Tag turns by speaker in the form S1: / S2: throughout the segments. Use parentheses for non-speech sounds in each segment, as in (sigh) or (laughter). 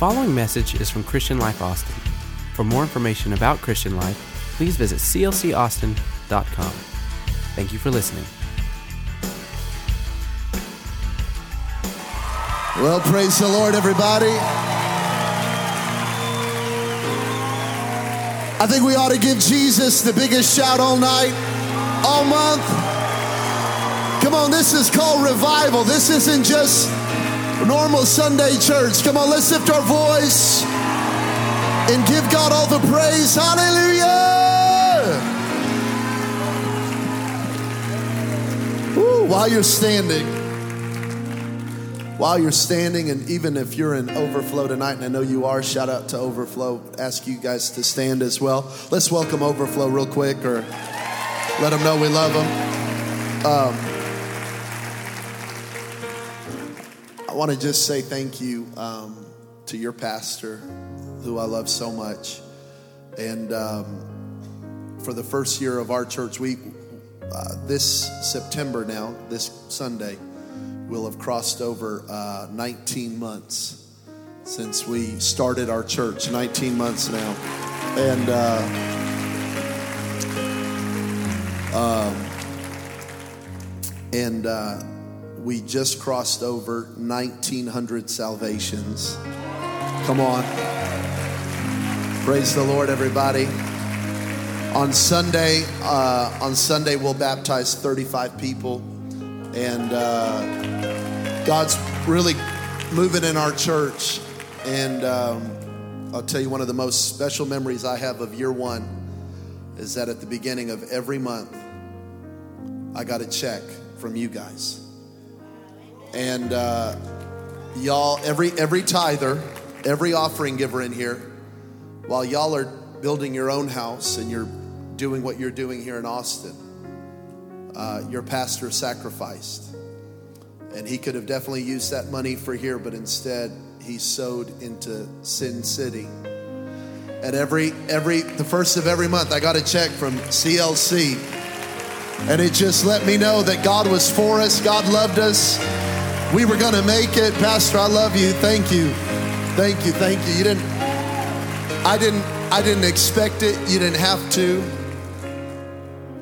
S1: following message is from Christian Life Austin. For more information about Christian Life, please visit clcaustin.com. Thank you for listening.
S2: Well, praise the Lord, everybody. I think we ought to give Jesus the biggest shout all night, all month. Come on, this is called revival. This isn't just normal Sunday church. Come on, let's lift our voice and give God all the praise. Hallelujah. Woo, while you're standing, while you're standing, and even if you're in overflow tonight, and I know you are, shout out to overflow. Ask you guys to stand as well. Let's welcome overflow real quick, or let them know we love them. Um, want to just say thank you um, to your pastor, who I love so much. And um, for the first year of our church, week, uh, this September now, this Sunday, we'll have crossed over uh, 19 months since we started our church. 19 months now, and. Uh, um, and uh, we just crossed over 1900 salvations. Come on. Praise the Lord, everybody. On Sunday, uh, on Sunday we'll baptize 35 people, and uh, God's really moving in our church. And um, I'll tell you, one of the most special memories I have of year one is that at the beginning of every month, I got a check from you guys and uh, y'all, every every tither, every offering giver in here, while y'all are building your own house and you're doing what you're doing here in Austin, uh, your pastor sacrificed, and he could have definitely used that money for here, but instead he sowed into Sin City. And every every the first of every month, I got a check from CLC. And it just let me know that God was for us, God loved us, we were going to make it. Pastor, I love you. Thank you. Thank you. Thank you. You didn't I didn't I didn't expect it. You didn't have to.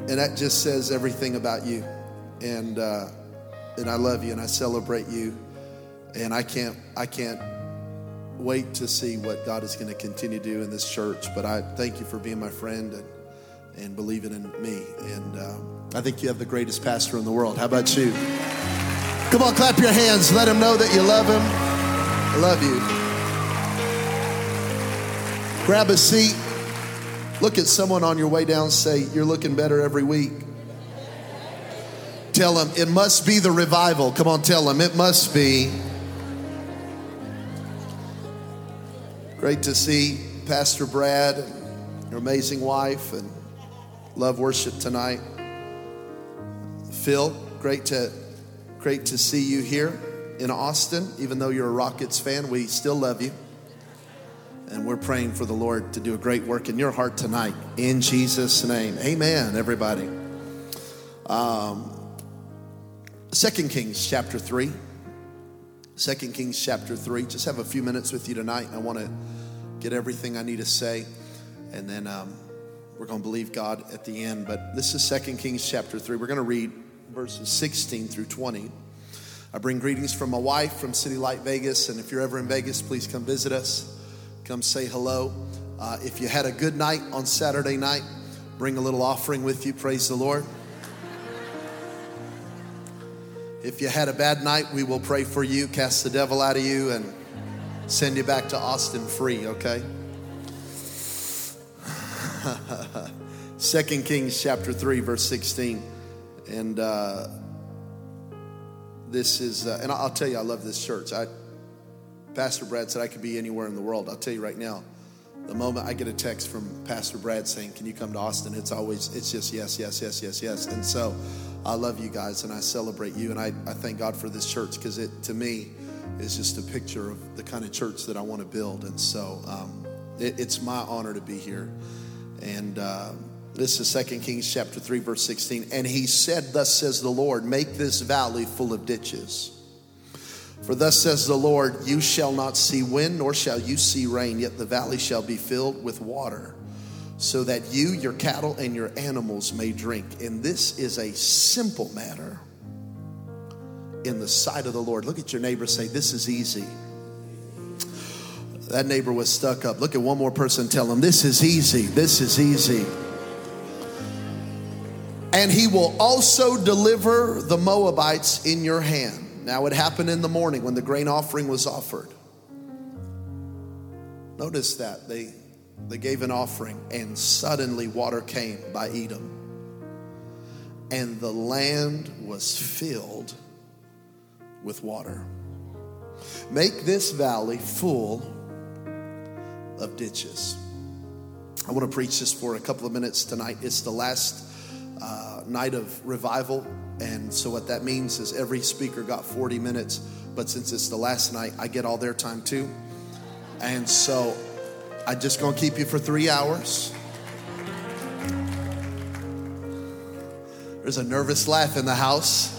S2: And that just says everything about you. And uh and I love you and I celebrate you. And I can't I can't wait to see what God is going to continue to do in this church. But I thank you for being my friend and and believing in me. And um, I think you have the greatest pastor in the world. How about you? Come on, clap your hands. Let him know that you love him. I love you. Grab a seat. Look at someone on your way down. Say, You're looking better every week. Tell them, It must be the revival. Come on, tell them, It must be. Great to see Pastor Brad and your amazing wife and love worship tonight. Phil, great to Great to see you here in Austin. Even though you're a Rockets fan, we still love you. And we're praying for the Lord to do a great work in your heart tonight. In Jesus' name. Amen, everybody. Um, 2 Kings chapter 3. 2 Kings chapter 3. Just have a few minutes with you tonight. I want to get everything I need to say. And then um, we're going to believe God at the end. But this is 2 Kings chapter 3. We're going to read verses 16 through 20. I bring greetings from my wife from City Light Vegas, and if you're ever in Vegas, please come visit us. Come say hello. Uh, if you had a good night on Saturday night, bring a little offering with you. Praise the Lord. If you had a bad night, we will pray for you, cast the devil out of you, and send you back to Austin free, okay? (laughs) Second Kings chapter 3, verse 16. And uh, this is, uh, and I'll tell you, I love this church. I, Pastor Brad said I could be anywhere in the world. I'll tell you right now, the moment I get a text from Pastor Brad saying, Can you come to Austin? It's always, it's just yes, yes, yes, yes, yes. And so I love you guys and I celebrate you. And I, I thank God for this church because it, to me, is just a picture of the kind of church that I want to build. And so um, it, it's my honor to be here. And, uh, this is 2 Kings chapter 3, verse 16. And he said, Thus says the Lord, make this valley full of ditches. For thus says the Lord, you shall not see wind, nor shall you see rain, yet the valley shall be filled with water, so that you, your cattle, and your animals may drink. And this is a simple matter in the sight of the Lord. Look at your neighbor, say, This is easy. That neighbor was stuck up. Look at one more person, tell him, This is easy. This is easy. And he will also deliver the Moabites in your hand. Now, it happened in the morning when the grain offering was offered. Notice that they, they gave an offering, and suddenly water came by Edom. And the land was filled with water. Make this valley full of ditches. I want to preach this for a couple of minutes tonight. It's the last uh, night of revival and so, what that means is every speaker got 40 minutes, but since it's the last night, I get all their time too. And so, I'm just gonna keep you for three hours. There's a nervous laugh in the house.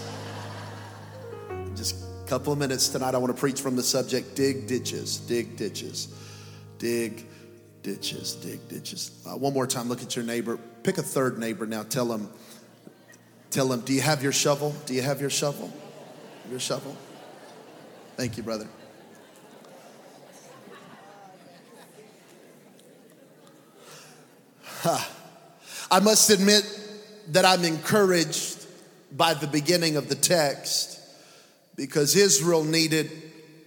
S2: Just a couple of minutes tonight, I wanna preach from the subject dig ditches, dig ditches, dig ditches, dig ditches. Uh, one more time, look at your neighbor. Pick a third neighbor now, tell them Tell them, Do you have your shovel? Do you have your shovel? Your shovel? Thank you, brother. Huh. I must admit that I'm encouraged by the beginning of the text because Israel needed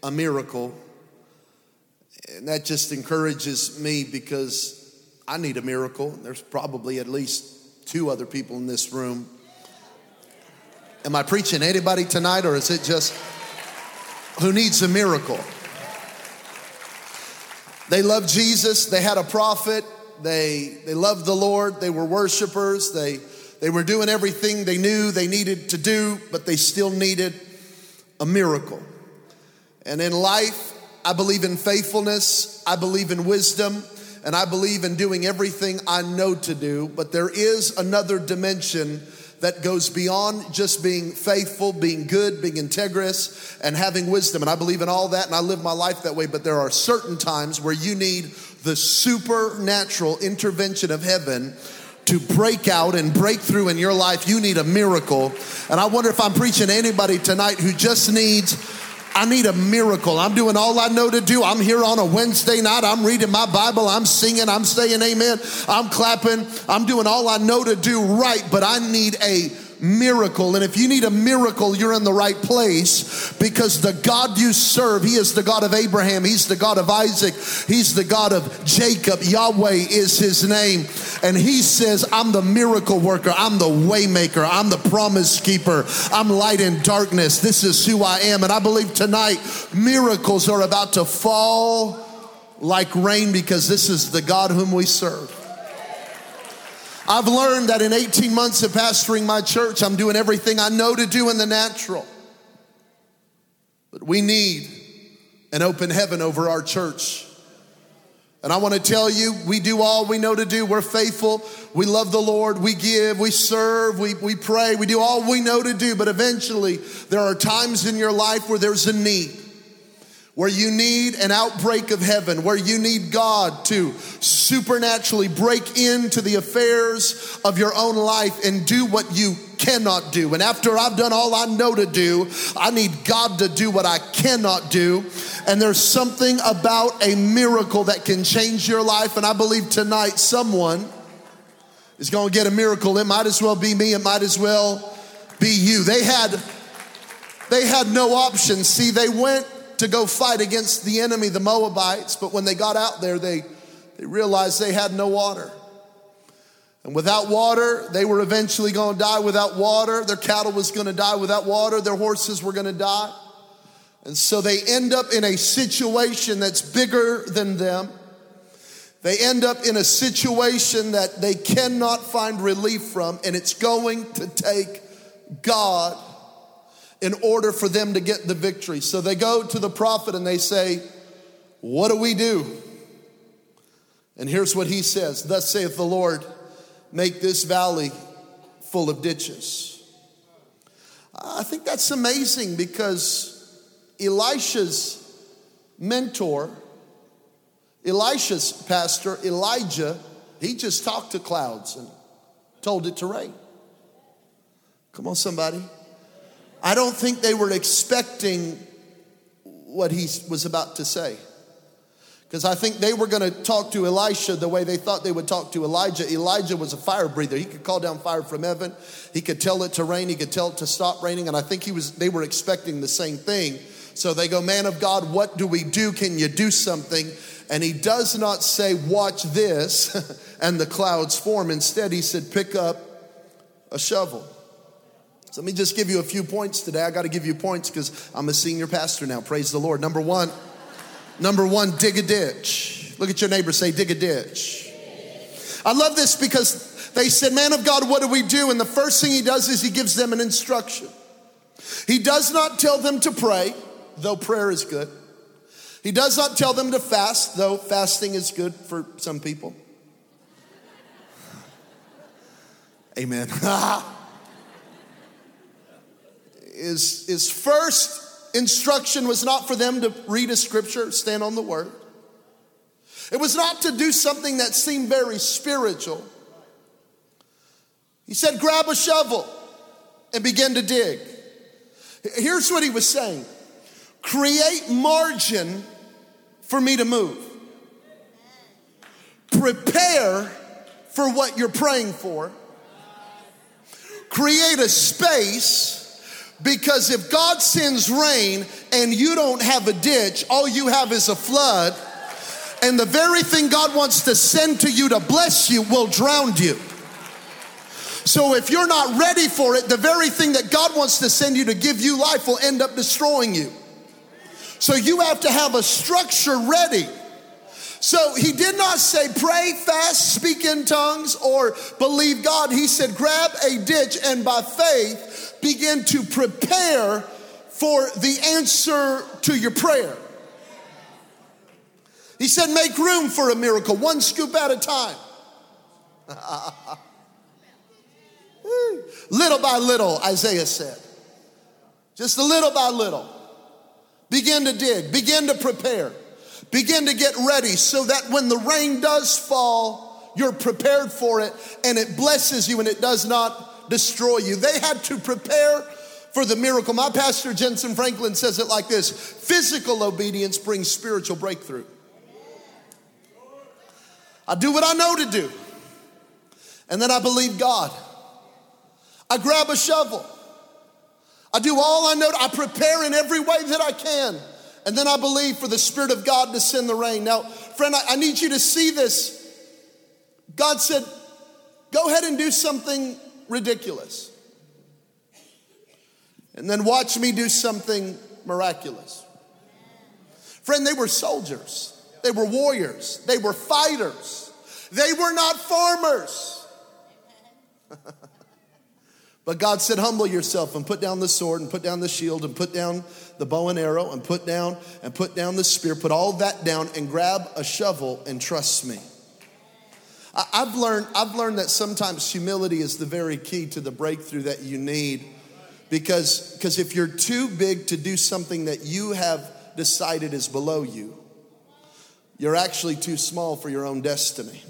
S2: a miracle. And that just encourages me because I need a miracle. There's probably at least two other people in this room Am I preaching anybody tonight, or is it just who needs a miracle? They loved Jesus, they had a prophet, they, they loved the Lord, they were worshipers, they, they were doing everything they knew they needed to do, but they still needed a miracle. And in life, I believe in faithfulness, I believe in wisdom, and I believe in doing everything I know to do, but there is another dimension that goes beyond just being faithful, being good, being integrous, and having wisdom. And I believe in all that, and I live my life that way. But there are certain times where you need the supernatural intervention of heaven to break out and break through in your life. You need a miracle. And I wonder if I'm preaching to anybody tonight who just needs I need a miracle. I'm doing all I know to do. I'm here on a Wednesday night. I'm reading my Bible. I'm singing. I'm saying amen. I'm clapping. I'm doing all I know to do right, but I need a miracle. And if you need a miracle, you're in the right place because the God you serve, He is the God of Abraham, He's the God of Isaac, He's the God of Jacob. Yahweh is His name. And He says, I'm the miracle worker, I'm the waymaker, I'm the promise keeper, I'm light in darkness. This is who I am. And I believe tonight miracles are about to fall like rain because this is the God whom we serve. I've learned that in 18 months of pastoring my church, I'm doing everything I know to do in the natural. But we need an open heaven over our church. And I want to tell you, we do all we know to do. We're faithful. We love the Lord. We give. We serve. We, we pray. We do all we know to do. But eventually, there are times in your life where there's a need where you need an outbreak of heaven, where you need God to supernaturally break into the affairs of your own life and do what you cannot do. And after I've done all I know to do, I need God to do what I cannot do. And there's something about a miracle that can change your life. And I believe tonight someone is going to get a miracle. It might as well be me, it might as well be you. They had they had no option. See, they went to go fight against the enemy, the Moabites, but when they got out there, they, they realized they had no water. And without water, they were eventually going to die. Without water, their cattle was going to die. Without water, their horses were going to die. And so they end up in a situation that's bigger than them. They end up in a situation that they cannot find relief from, and it's going to take God in order for them to get the victory. So they go to the prophet and they say, What do we do? And here's what he says Thus saith the Lord, make this valley full of ditches. I think that's amazing because Elisha's mentor, Elisha's pastor, Elijah, he just talked to clouds and told it to rain. Come on, somebody. I don't think they were expecting what he was about to say. Because I think they were going to talk to Elisha the way they thought they would talk to Elijah. Elijah was a fire breather. He could call down fire from heaven. He could tell it to rain. He could tell it to stop raining. And I think he was, they were expecting the same thing. So they go, Man of God, what do we do? Can you do something? And he does not say, Watch this, (laughs) and the clouds form. Instead, he said, Pick up a shovel. So let me just give you a few points today. I got to give you points because I'm a senior pastor now. Praise the Lord. Number one, number one, dig a ditch. Look at your neighbor, say, dig a ditch. I love this because they said, Man of God, what do we do? And the first thing he does is he gives them an instruction. He does not tell them to pray, though prayer is good. He does not tell them to fast, though fasting is good for some people. Amen. (laughs) his, first instruction was not for them to read a scripture, stand on the word. It was not to do something that seemed very spiritual. He said, grab a shovel and begin to dig. Here's what he was saying create margin for me to move. Prepare for what you're praying for. Create a space because if God sends rain and you don't have a ditch, all you have is a flood, and the very thing God wants to send to you to bless you will drown you. So if you're not ready for it, the very thing that God wants to send you to give you life will end up destroying you. So you have to have a structure ready. So he did not say pray, fast, speak in tongues, or believe God. He said grab a ditch and by faith begin to prepare for the answer to your prayer. He said, Make room for a miracle, one scoop at a time. (laughs) little by little, Isaiah said. Just a little by little. Begin to dig, begin to prepare, begin to get ready so that when the rain does fall, you're prepared for it and it blesses you and it does not destroy you. They had to prepare for the miracle. My pastor, Jentezen Franklin, says it like this physical obedience brings spiritual breakthrough. I do what I know to do, and then I believe God. I grab a shovel. I do all I know. I prepare in every way that I can. And then I believe for the Spirit of God to send the rain. Now, friend, I, I need you to see this. God said, go ahead and do something ridiculous. And then watch me do something miraculous. Friend, they were soldiers, they were warriors, they were fighters, they were not farmers. (laughs) but God said, Humble yourself and put down the sword and put down the shield and put down the bow and arrow and put down and put down the spear, put all that down and grab a shovel and trust me. I've learned, I've learned that sometimes humility is the very key to the breakthrough that you need. Because, because if you're too big to do something that you have decided is below you, you're actually too small for your own destiny.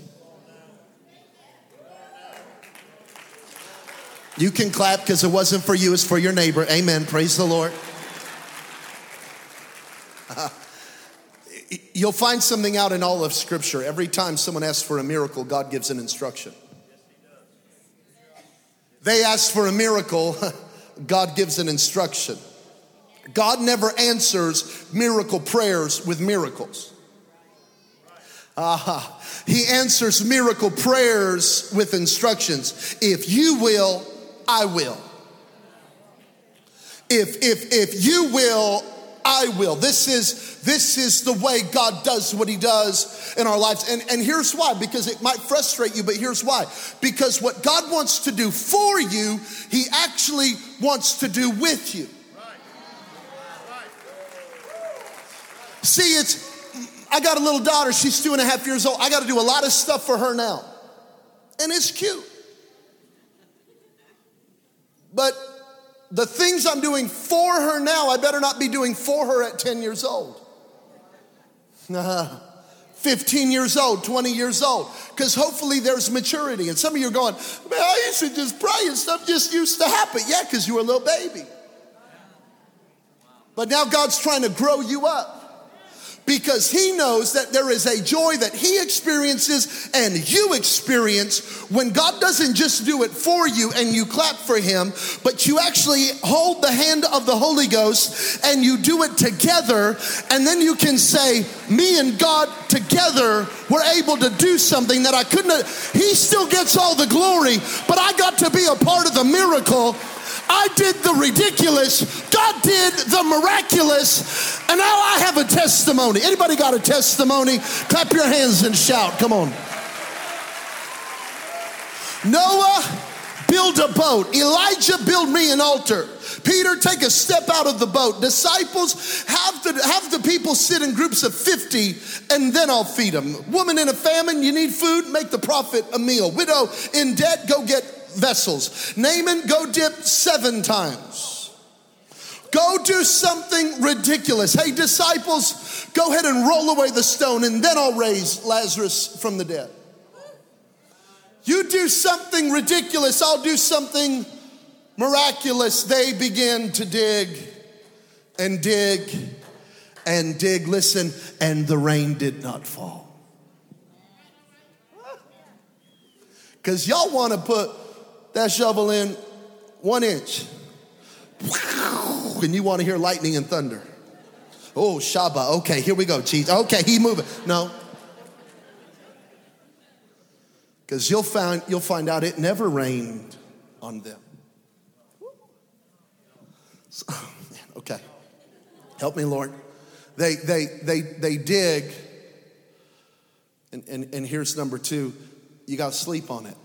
S2: You can clap because it wasn't for you, it's for your neighbor. Amen. Praise the Lord. (laughs) You'll find something out in all of Scripture. Every time someone asks for a miracle, God gives an instruction. They ask for a miracle, (laughs) God gives an instruction. God never answers miracle prayers with miracles. Aha. He answers miracle prayers with instructions. If you will, I will. If if if you will, I will. This is, this is the way God does what he does in our lives. And, and here's why, because it might frustrate you, but here's why. Because what God wants to do for you, he actually wants to do with you. See, it's, I got a little daughter, she's two and a half years old. I got to do a lot of stuff for her now. And it's cute. But the things I'm doing for her now, I better not be doing for her at 10 years old. (laughs) 15 years old, 20 years old, because hopefully there's maturity. And some of you are going, man, I used to just pray and stuff just used to happen. Yeah, because you were a little baby. But now God's trying to grow you up because he knows that there is a joy that he experiences and you experience when God doesn't just do it for you and you clap for him, but you actually hold the hand of the Holy Ghost and you do it together. And then you can say, Me and God together were able to do something that I couldn't. He still gets all the glory, but I got to be a part of the miracle I did the ridiculous, God did the miraculous, and now I have a testimony. Anybody got a testimony? Clap your hands and shout. Come on. Noah, build a boat. Elijah, build me an altar. Peter, take a step out of the boat. Disciples, have the, have the people sit in groups of 50 and then I'll feed them. Woman in a famine, you need food, make the prophet a meal. Widow in debt, go get vessels. Naaman, go dip seven times. Go do something ridiculous. Hey, disciples, go ahead and roll away the stone, and then I'll raise Lazarus from the dead. You do something ridiculous, I'll do something miraculous. They begin to dig and dig and dig. Listen, and the rain did not fall. Because y'all want to put that shovel in one inch. And you want to hear lightning and thunder. Oh, Shaba. Okay, here we go, cheese. Okay, he moving. No. Because you'll find you'll find out it never rained on them. So, okay. Help me, Lord. They they they they dig. And, and, and here's number two, you gotta sleep on it.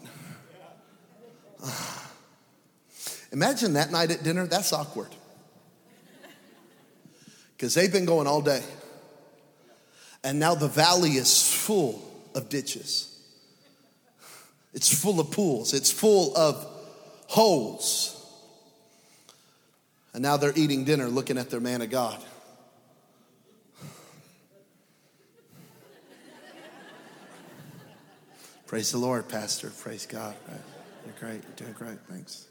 S2: (sighs) Imagine that night at dinner, that's awkward. Because they've been going all day. And now the valley is full of ditches. It's full of pools. It's full of holes. And now they're eating dinner looking at their man of God. (sighs) Praise the Lord, Pastor. Praise God. Right? You're great. You're doing great. Thanks.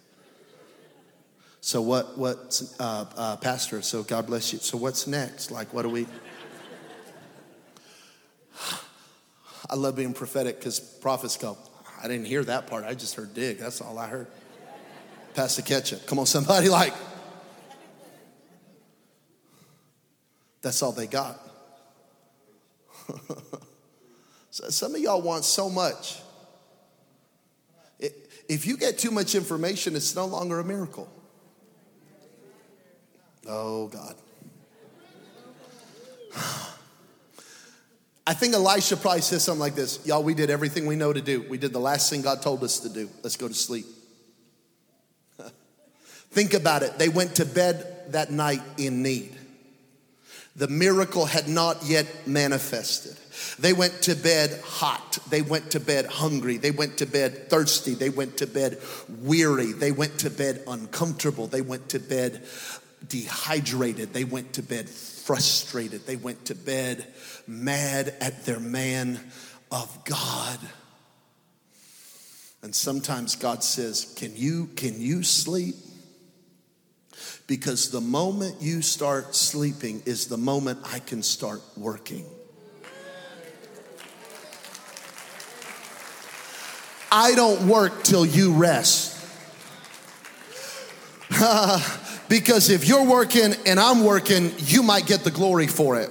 S2: So what? What? Uh, uh, Pastor. So God bless you. So what's next? Like, what do we? I love being prophetic because prophets go. I didn't hear that part. I just heard dig. That's all I heard. Pass the ketchup. Come on, somebody. (laughs) Like, that's all they got. (laughs) Some of y'all want so much. If you get too much information, it's no longer a miracle. Oh, God. (sighs) I think Elisha probably says something like this Y'all, we did everything we know to do. We did the last thing God told us to do. Let's go to sleep. (laughs) think about it. They went to bed that night in need. The miracle had not yet manifested. They went to bed hot. They went to bed hungry. They went to bed thirsty. They went to bed weary. They went to bed uncomfortable. They went to bed dehydrated. They went to bed frustrated. They went to bed mad at their man of God. And sometimes God says, "Can you can you sleep?" Because the moment you start sleeping is the moment I can start working. I don't work till you rest. (laughs) because if you're working and I'm working, you might get the glory for it.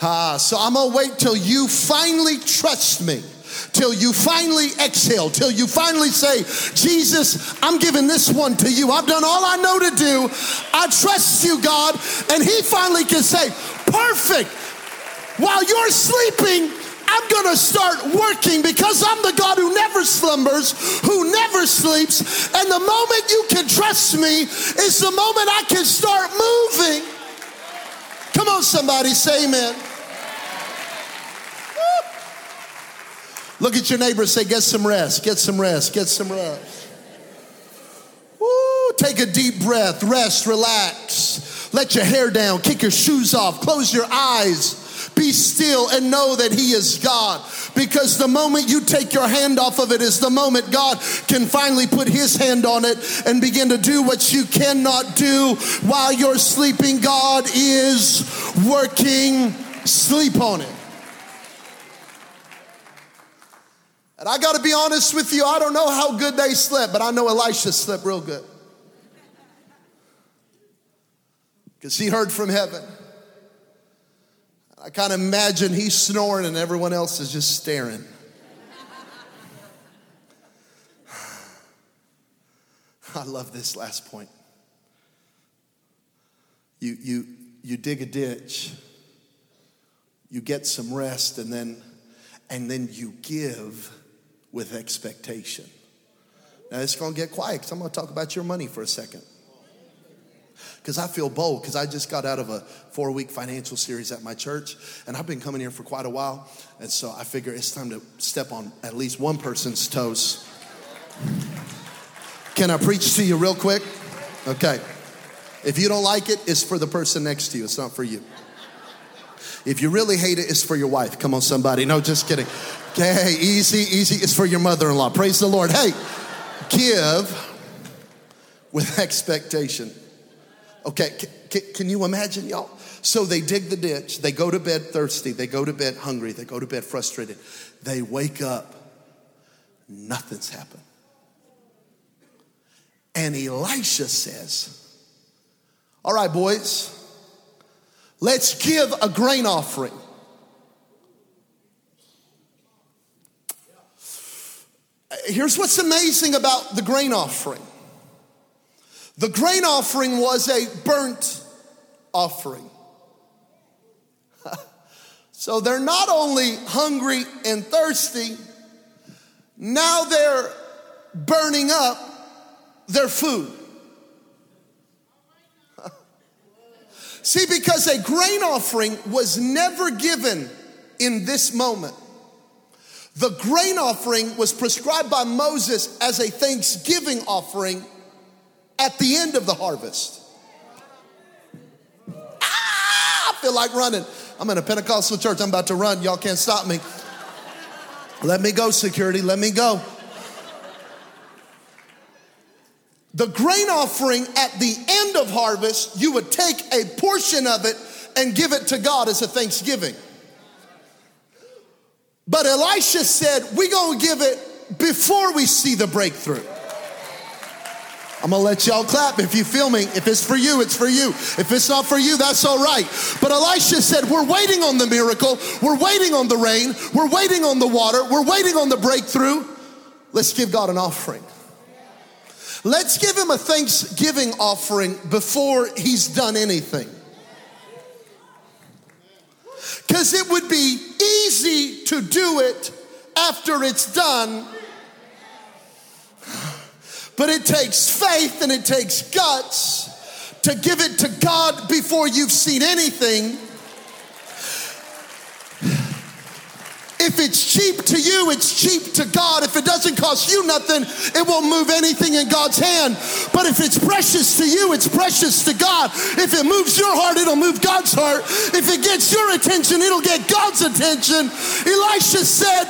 S2: Uh, so I'm gonna wait till you finally trust me, till you finally exhale, till you finally say, Jesus, I'm giving this one to you. I've done all I know to do. I trust you, God. And He finally can say, Perfect. While you're sleeping, I'm going to start working because I'm the God who never slumbers, who never sleeps. And the moment you can trust me is the moment I can start moving. Come on, somebody, say amen. Look at your neighbor say, Get some rest, get some rest, get some rest. Woo, take a deep breath, rest, relax. Let your hair down, kick your shoes off, close your eyes. Be still and know that He is God. Because the moment you take your hand off of it is the moment God can finally put His hand on it and begin to do what you cannot do while you're sleeping. God is working. Sleep on it. And I got to be honest with you, I don't know how good they slept, but I know Elisha slept real good. Because he heard from heaven. I kind of imagine he's snoring and everyone else is just staring. (sighs) I love this last point. You, you, you dig a ditch, you get some rest, and then, and then you give with expectation. Now it's gonna get quiet because I'm gonna talk about your money for a second because I feel bold because I just got out of a four week financial series at my church and I've been coming here for quite a while. And so I figure it's time to step on at least one person's toes. Can I preach to you real quick? Okay. If you don't like it, it's for the person next to you, it's not for you. If you really hate it, it's for your wife. Come on, somebody. No, just kidding. Okay, easy, easy. It's for your mother in law. Praise the Lord. Hey, give with (laughs) expectation. Okay, can, can you imagine, y'all? So they dig the ditch, they go to bed thirsty, they go to bed hungry, they go to bed frustrated. They wake up, nothing's happened. And Elisha says, All right, boys, let's give a grain offering. Here's what's amazing about the grain offering the grain offering was a burnt offering. (laughs) so they're not only hungry and thirsty, now they're burning up their food. See, because a grain offering was never given in this moment. The grain offering was prescribed by Moses as a thanksgiving offering at the end of the harvest. Ah, I feel like running. I'm in a Pentecostal church. I'm about to run. Y'all can't stop me. Let me go, security. Let me go. The grain offering at the end of harvest, you would take a portion of it and give it to God as a thanksgiving. But Elisha said, We're gonna give it before we see the breakthrough. I'm gonna let y'all clap if you feel me. If it's for you, it's for you. If it's not for you, that's all right. But Elisha said, We're waiting on the miracle. We're waiting on the rain. We're waiting on the water. We're waiting on the breakthrough. Let's give God an offering. Let's give him a thanksgiving offering before he's done anything. Because it would be easy to do it after it's done but it takes faith and it takes guts to give it to God before you've seen anything. If it's cheap to you, it's cheap to God. If it doesn't cost you nothing, it won't move anything in God's hand. But if it's precious to you, it's precious to God. If it moves your heart, it'll move God's heart. If it gets your attention, it'll get God's attention. Elisha said,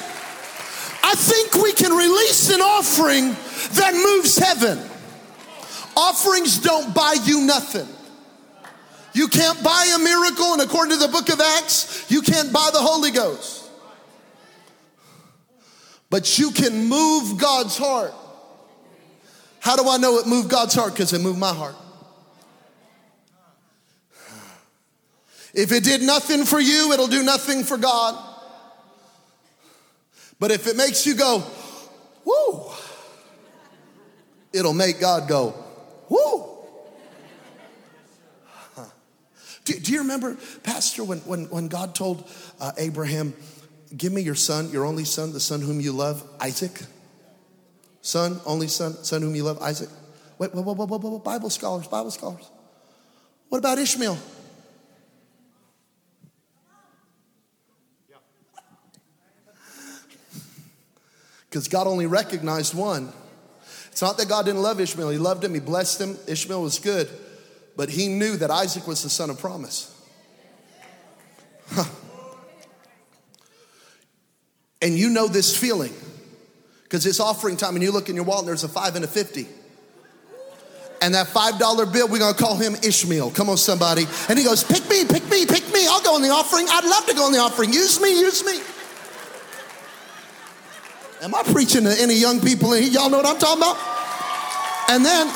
S2: I think we can release an offering that moves heaven. Offerings don't buy you nothing. You can't buy a miracle, and according to the book of Acts, you can't buy the Holy Ghost. But you can move God's heart. How do I know it moved God's heart? Because it moved my heart. If it did nothing for you, it'll do nothing for God. But if it makes you go, whoo, it'll make God go, whoo. Do, do, you remember, Pastor, when, when, when God told uh, Abraham, Give me your son, your only son, the son whom you love, Isaac? Son, only son, son whom you love, Isaac? Wait, wait, wait, wait, wait, wait, Bible scholars, Bible scholars. What about Ishmael? (laughs) Because God only recognized one. It's not that God didn't love Ishmael, He loved him, He blessed him. Ishmael was good, but he knew that Isaac was the son of promise. (laughs) And you know this feeling because it's offering time, and you look in your wallet, and there's a five and a 50. And that $5 bill, we're gonna call him Ishmael. Come on, somebody. And he goes, Pick me, pick me, pick me. I'll go in the offering. I'd love to go in the offering. Use me, use me. Am I preaching to any young people in here? Y'all know what I'm talking about? And then,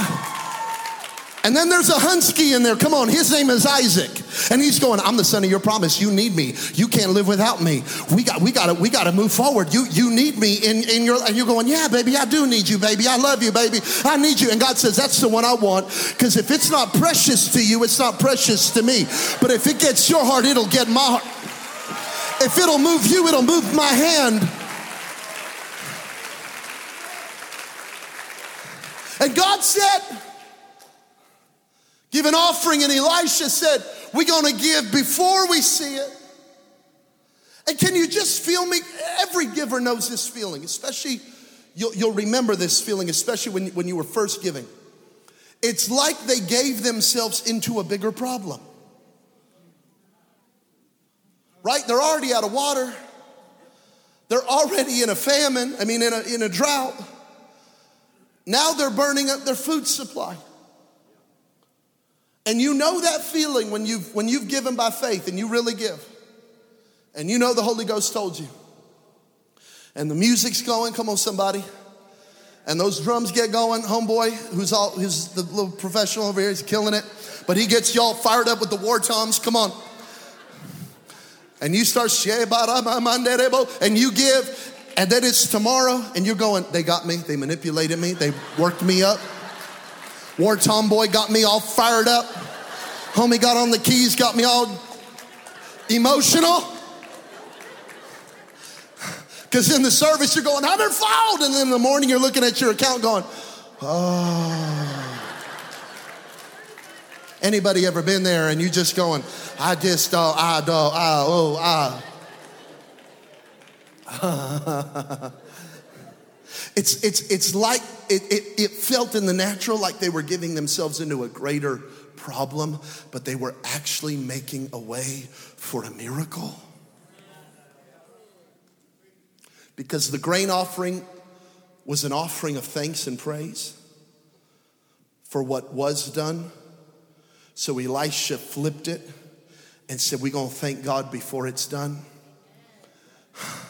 S2: and then there's a Hunsky in there. Come on, his name is Isaac. And he's going, I'm the son of your promise. You need me. You can't live without me. We got we gotta we gotta move forward. You you need me in, in your and you're going, Yeah, baby, I do need you, baby. I love you, baby. I need you. And God says, That's the one I want. Because if it's not precious to you, it's not precious to me. But if it gets your heart, it'll get my heart. If it'll move you, it'll move my hand. And God said, Give an offering. And Elisha said, We're going to give before we see it. And can you just feel me? Every giver knows this feeling, especially, you'll, you'll remember this feeling, especially when, when you were first giving. It's like they gave themselves into a bigger problem. Right? They're already out of water. They're already in a famine, I mean, in a, in a drought. Now they're burning up their food supply. And you know that feeling when you've, when you've given by faith and you really give. And you know the Holy Ghost told you. And the music's going, come on, somebody. And those drums get going, homeboy, who's all who's the little professional over here, he's killing it. But he gets y'all fired up with the war toms. Come on. And you start and you give, and then it's tomorrow, and you're going, they got me, they manipulated me, they worked me up. War Tomboy got me all fired up. Homie got on the keys, got me all emotional. Because in the service, you're going, I've been fouled. And then in the morning, you're looking at your account going, oh. Anybody ever been there and you just going, I just, uh, I, uh, I, oh, I. (laughs) It's, it's, it's like it, it, it felt in the natural like they were giving themselves into a greater problem, but they were actually making a way for a miracle. Because the grain offering was an offering of thanks and praise for what was done. So Elisha flipped it and said, We're going to thank God before it's done. (sighs)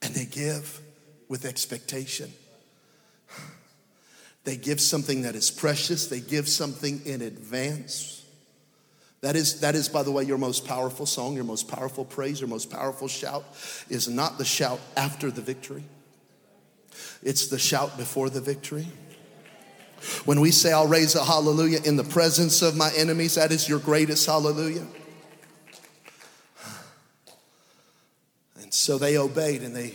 S2: And they give with expectation. They give something that is precious, they give something in advance. That is, that is, by the way, your most powerful song, your most powerful praise, your most powerful shout is not the shout after the victory, it's the shout before the victory. When we say, I'll raise a hallelujah in the presence of my enemies, that is your greatest hallelujah. And so they obeyed and they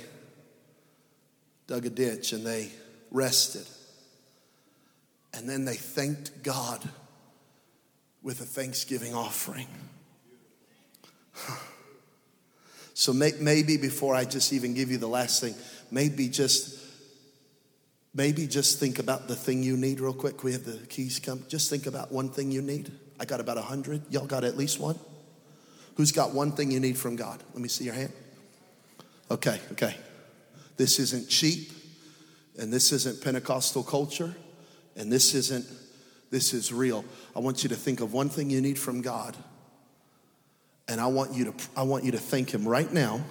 S2: dug a ditch and they rested. And then they thanked God with a thanksgiving offering. (sighs) So maybe before I just even give you the last thing, maybe just maybe just think about the thing you need real quick. We have the keys come. Just think about one thing you need. I got about a hundred. Y'all got at least one? Who's got one thing you need from God? Let me see your hand. Okay, okay. This isn't cheap, and this isn't Pentecostal culture, and this isn't, this is real. I want you to think of one thing you need from God, and I want you to, I want you to thank Him right now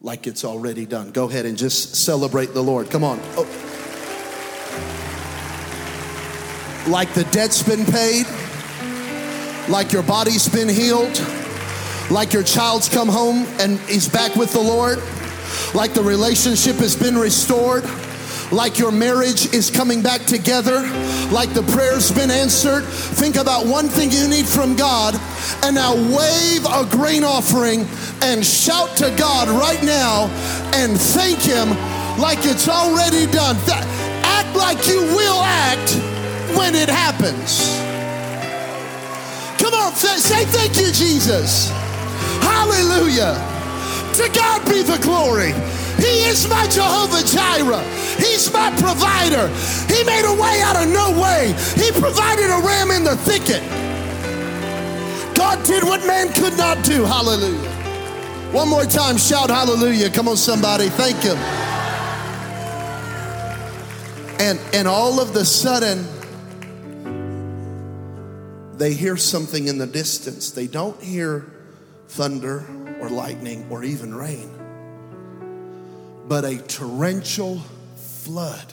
S2: like it's already done. Go ahead and just celebrate the Lord. Come on. Oh. Like the debt's been paid, like your body's been healed, like your child's come home and he's back with the Lord like the relationship has been restored, like your marriage is coming back together, like the prayer's been answered. Think about one thing you need from God, and now wave a grain offering and shout to God right now and thank Him like it's already done. Act like you will act when it happens. Come on, say thank you, Jesus. Hallelujah. To God be the glory. He is my Jehovah Jireh. He's my provider. He made a way out of no way. He provided a ram in the thicket. God did what man could not do. Hallelujah. One more time, shout hallelujah. Come on, somebody. Thank Him. And, and all of the sudden, they hear something in the distance. They don't hear thunder or lightning or even rain, but a torrential flood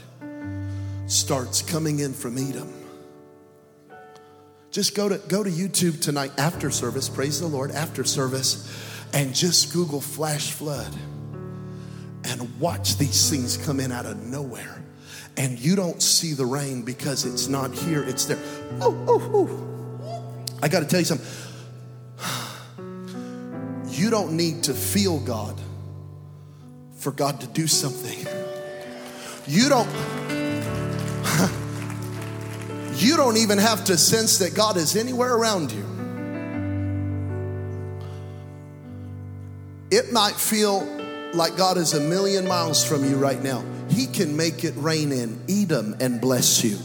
S2: starts coming in from Edom. Just go to, go to YouTube tonight after service, praise the Lord, after service, and just Google flash flood and watch these things come in out of nowhere. And you don't see the rain because it's not here, it's there. Oh, oh, oh. I got to tell you something. You don't need to feel God for God to do something. You don't (laughs) you don't even have to sense that God is anywhere around you. It might feel like God is a million miles from you right now. He can make it rain in Edom and bless you.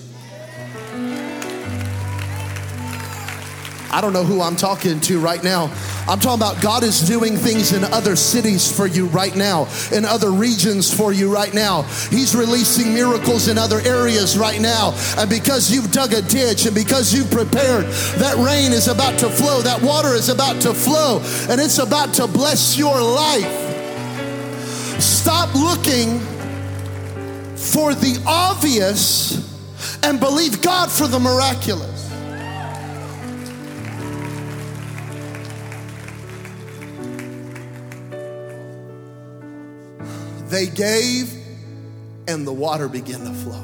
S2: I don't know who I'm talking to right now. I'm talking about God is doing things in other cities for you right now, in other regions for you right now. He's releasing miracles in other areas right now. And because you've dug a ditch and because you've prepared, that rain is about to flow, that water is about to flow, and it's about to bless your life. Stop looking for the obvious and believe God for the miraculous. They gave, and the water began to flow.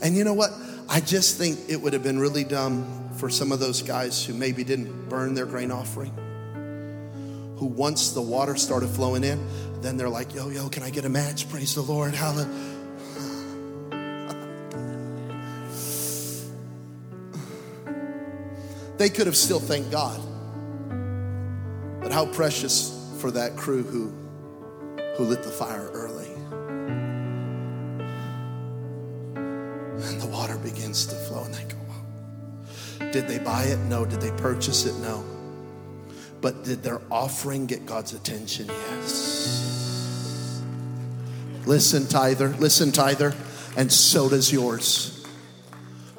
S2: And you know what? I just think it would have been really dumb for some of those guys who maybe didn't burn their grain offering, who once the water started flowing in, then they're like, yo, yo, can I get a match? Praise the Lord. Hallelujah. they could have still thanked God. But how precious for that crew who, who lit the fire early. And the water begins to flow, and they go. Did they buy it? No. Did they purchase it? No. But did their offering get God's attention? Yes. Listen, tither, listen, tither, and so does yours.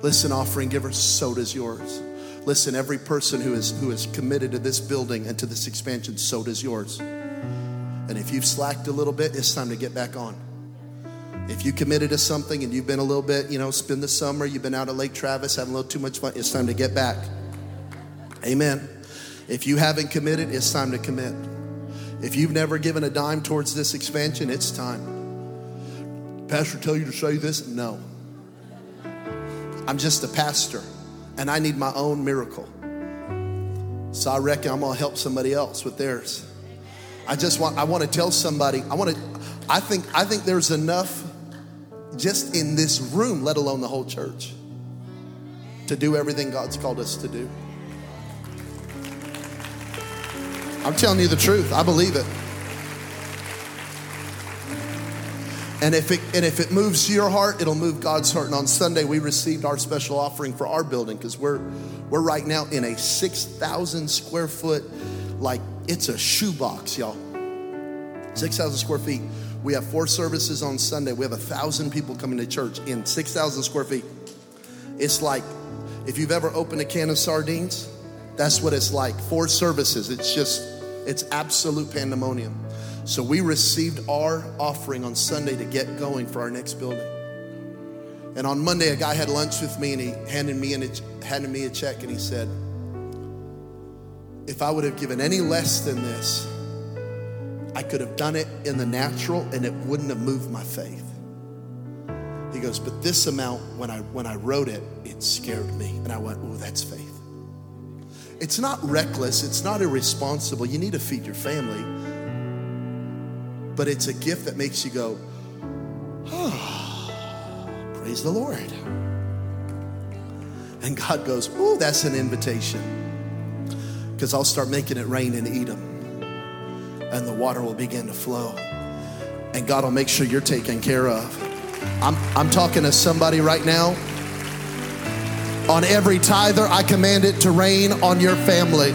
S2: Listen, offering giver, so does yours. Listen, every person who is who is committed to this building and to this expansion, so does yours. And if you've slacked a little bit, it's time to get back on. If you committed to something and you've been a little bit, you know, spend the summer, you've been out at Lake Travis having a little too much fun, it's time to get back. Amen. If you haven't committed, it's time to commit. If you've never given a dime towards this expansion, it's time. Pastor tell you to show you this? No. I'm just a pastor and I need my own miracle. So I reckon I'm gonna help somebody else with theirs. I just want I want to tell somebody, I want to I think I think there's enough just in this room, let alone the whole church, to do everything God's called us to do. I'm telling you the truth. I believe it. And if it and if it moves your heart, it'll move God's heart. And on Sunday, we received our special offering for our building because we're we're right now in a six thousand square foot, like it's a shoebox, y'all. Six thousand square feet. We have four services on Sunday. We have a thousand people coming to church in six thousand square feet. It's like if you've ever opened a can of sardines, that's what it's like. Four services. It's just it's absolute pandemonium. So we received our offering on Sunday to get going for our next building. And on Monday, a guy had lunch with me and he handed me, a, handed me a check and he said, If I would have given any less than this, I could have done it in the natural and it wouldn't have moved my faith. He goes, But this amount, when I, when I wrote it, it scared me. And I went, Oh, that's faith. It's not reckless, it's not irresponsible. You need to feed your family but it's a gift that makes you go, oh, praise the Lord. And God goes, oh, that's an invitation. Because I'll start making it rain in Edom, and the water will begin to flow. and God will make sure you're taken care of. I'm, I'm talking to somebody right now. On every tither, I command it to rain on your family.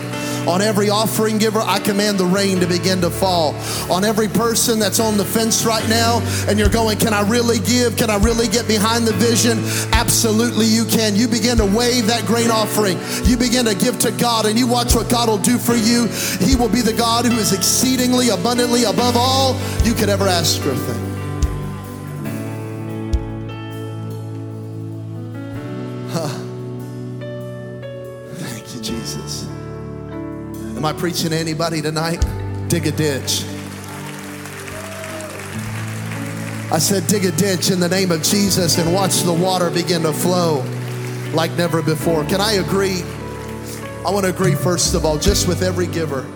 S2: On every offering giver, I command the rain to begin to fall. On every person that's on the fence right now and you're going, Can I really give? Can I really get behind the vision? Absolutely, you can. You begin to wave that grain offering. You begin to give to God and you watch what God will do for you. He will be the God who is exceedingly abundantly above all you could ever ask or think. Am I preaching to anybody tonight? Dig a ditch. I said, dig a ditch in the name of Jesus and watch the water begin to flow like never before. Can I agree? I want to agree first of all, just with every giver.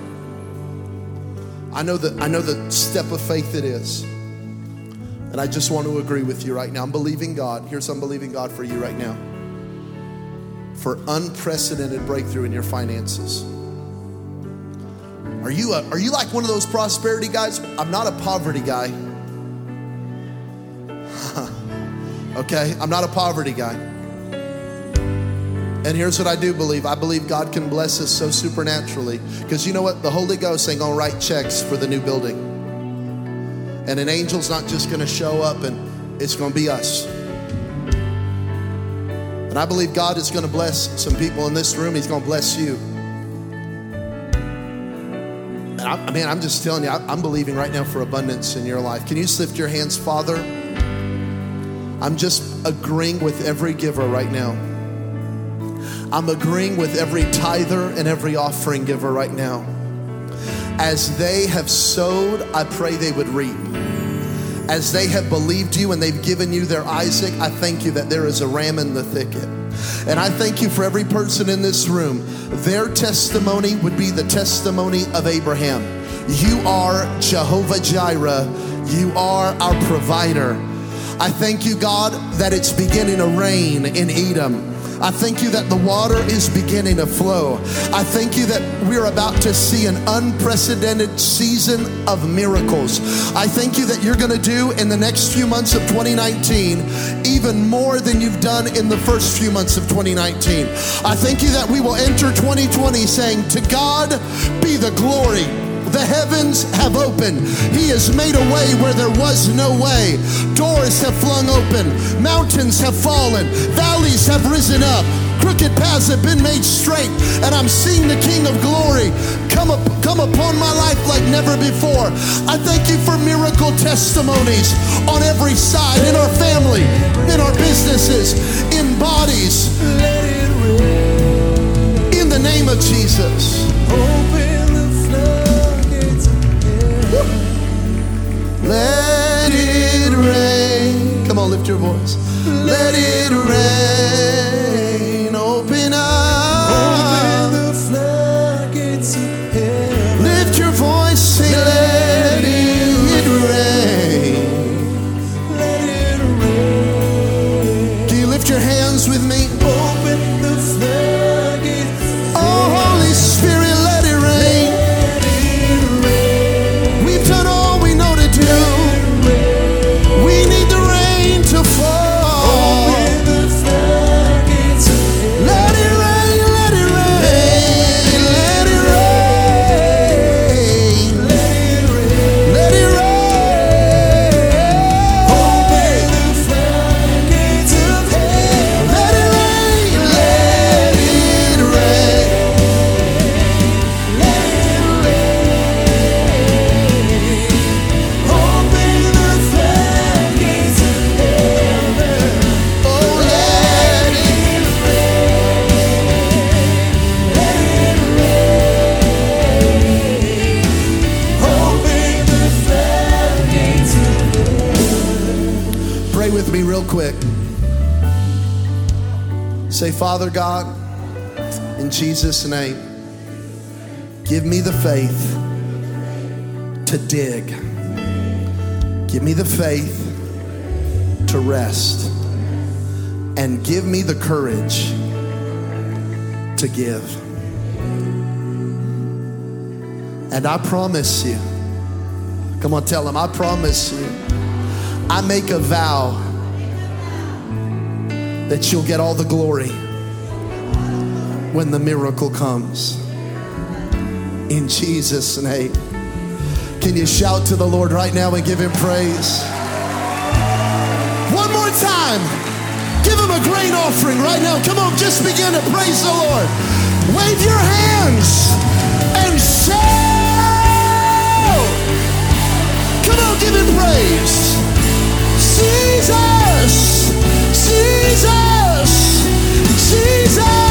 S2: I know that I know the step of faith it is. And I just want to agree with you right now. I'm believing God. Here's I'm believing God for you right now. For unprecedented breakthrough in your finances. Are you a, are you like one of those prosperity guys? I'm not a poverty guy. (laughs) okay, I'm not a poverty guy. And here's what I do believe. I believe God can bless us so supernaturally. Because you know what? The Holy Ghost ain't gonna write checks for the new building. And an angel's not just gonna show up and it's gonna be us. And I believe God is gonna bless some people in this room. He's gonna bless you. I, I mean, I'm just telling you, I, I'm believing right now for abundance in your life. Can you just lift your hands, Father? I'm just agreeing with every giver right now. I'm agreeing with every tither and every offering giver right now. As they have sowed, I pray they would reap. As they have believed you and they've given you their Isaac, I thank you that there is a ram in the thicket. And I thank you for every person in this room. Their testimony would be the testimony of Abraham. You are Jehovah Jireh, you are our provider. I thank you, God, that it's beginning to rain in Edom. I thank you that the water is beginning to flow. I thank you that we're about to see an unprecedented season of miracles. I thank you that you're going to do in the next few months of 2019 even more than you've done in the first few months of 2019. I thank you that we will enter 2020 saying, To God be the glory. The heavens have opened. He has made a way where there was no way. Doors have flung open. Mountains have fallen. Valleys have risen up. Crooked paths have been made straight. And I'm seeing the King of Glory come, up, come upon my life like never before. I thank you for miracle testimonies on every side in our family, in our businesses, in bodies. In the name of Jesus. Let it rain. Come on, lift your voice. Let it rain. Father God, in Jesus' name, give me the faith to dig. Give me the faith to rest. And give me the courage to give. And I promise you, Come on, tell him, I promise you, I make a vow that you'll get all the glory when the miracle comes. In Jesus' name. Can you shout to the Lord right now and give him praise? One more time. Give him a grain offering right now. Come on, just begin to praise the Lord. Wave your hands and shout. Come on, give him praise. Jesus, Jesus, Jesus.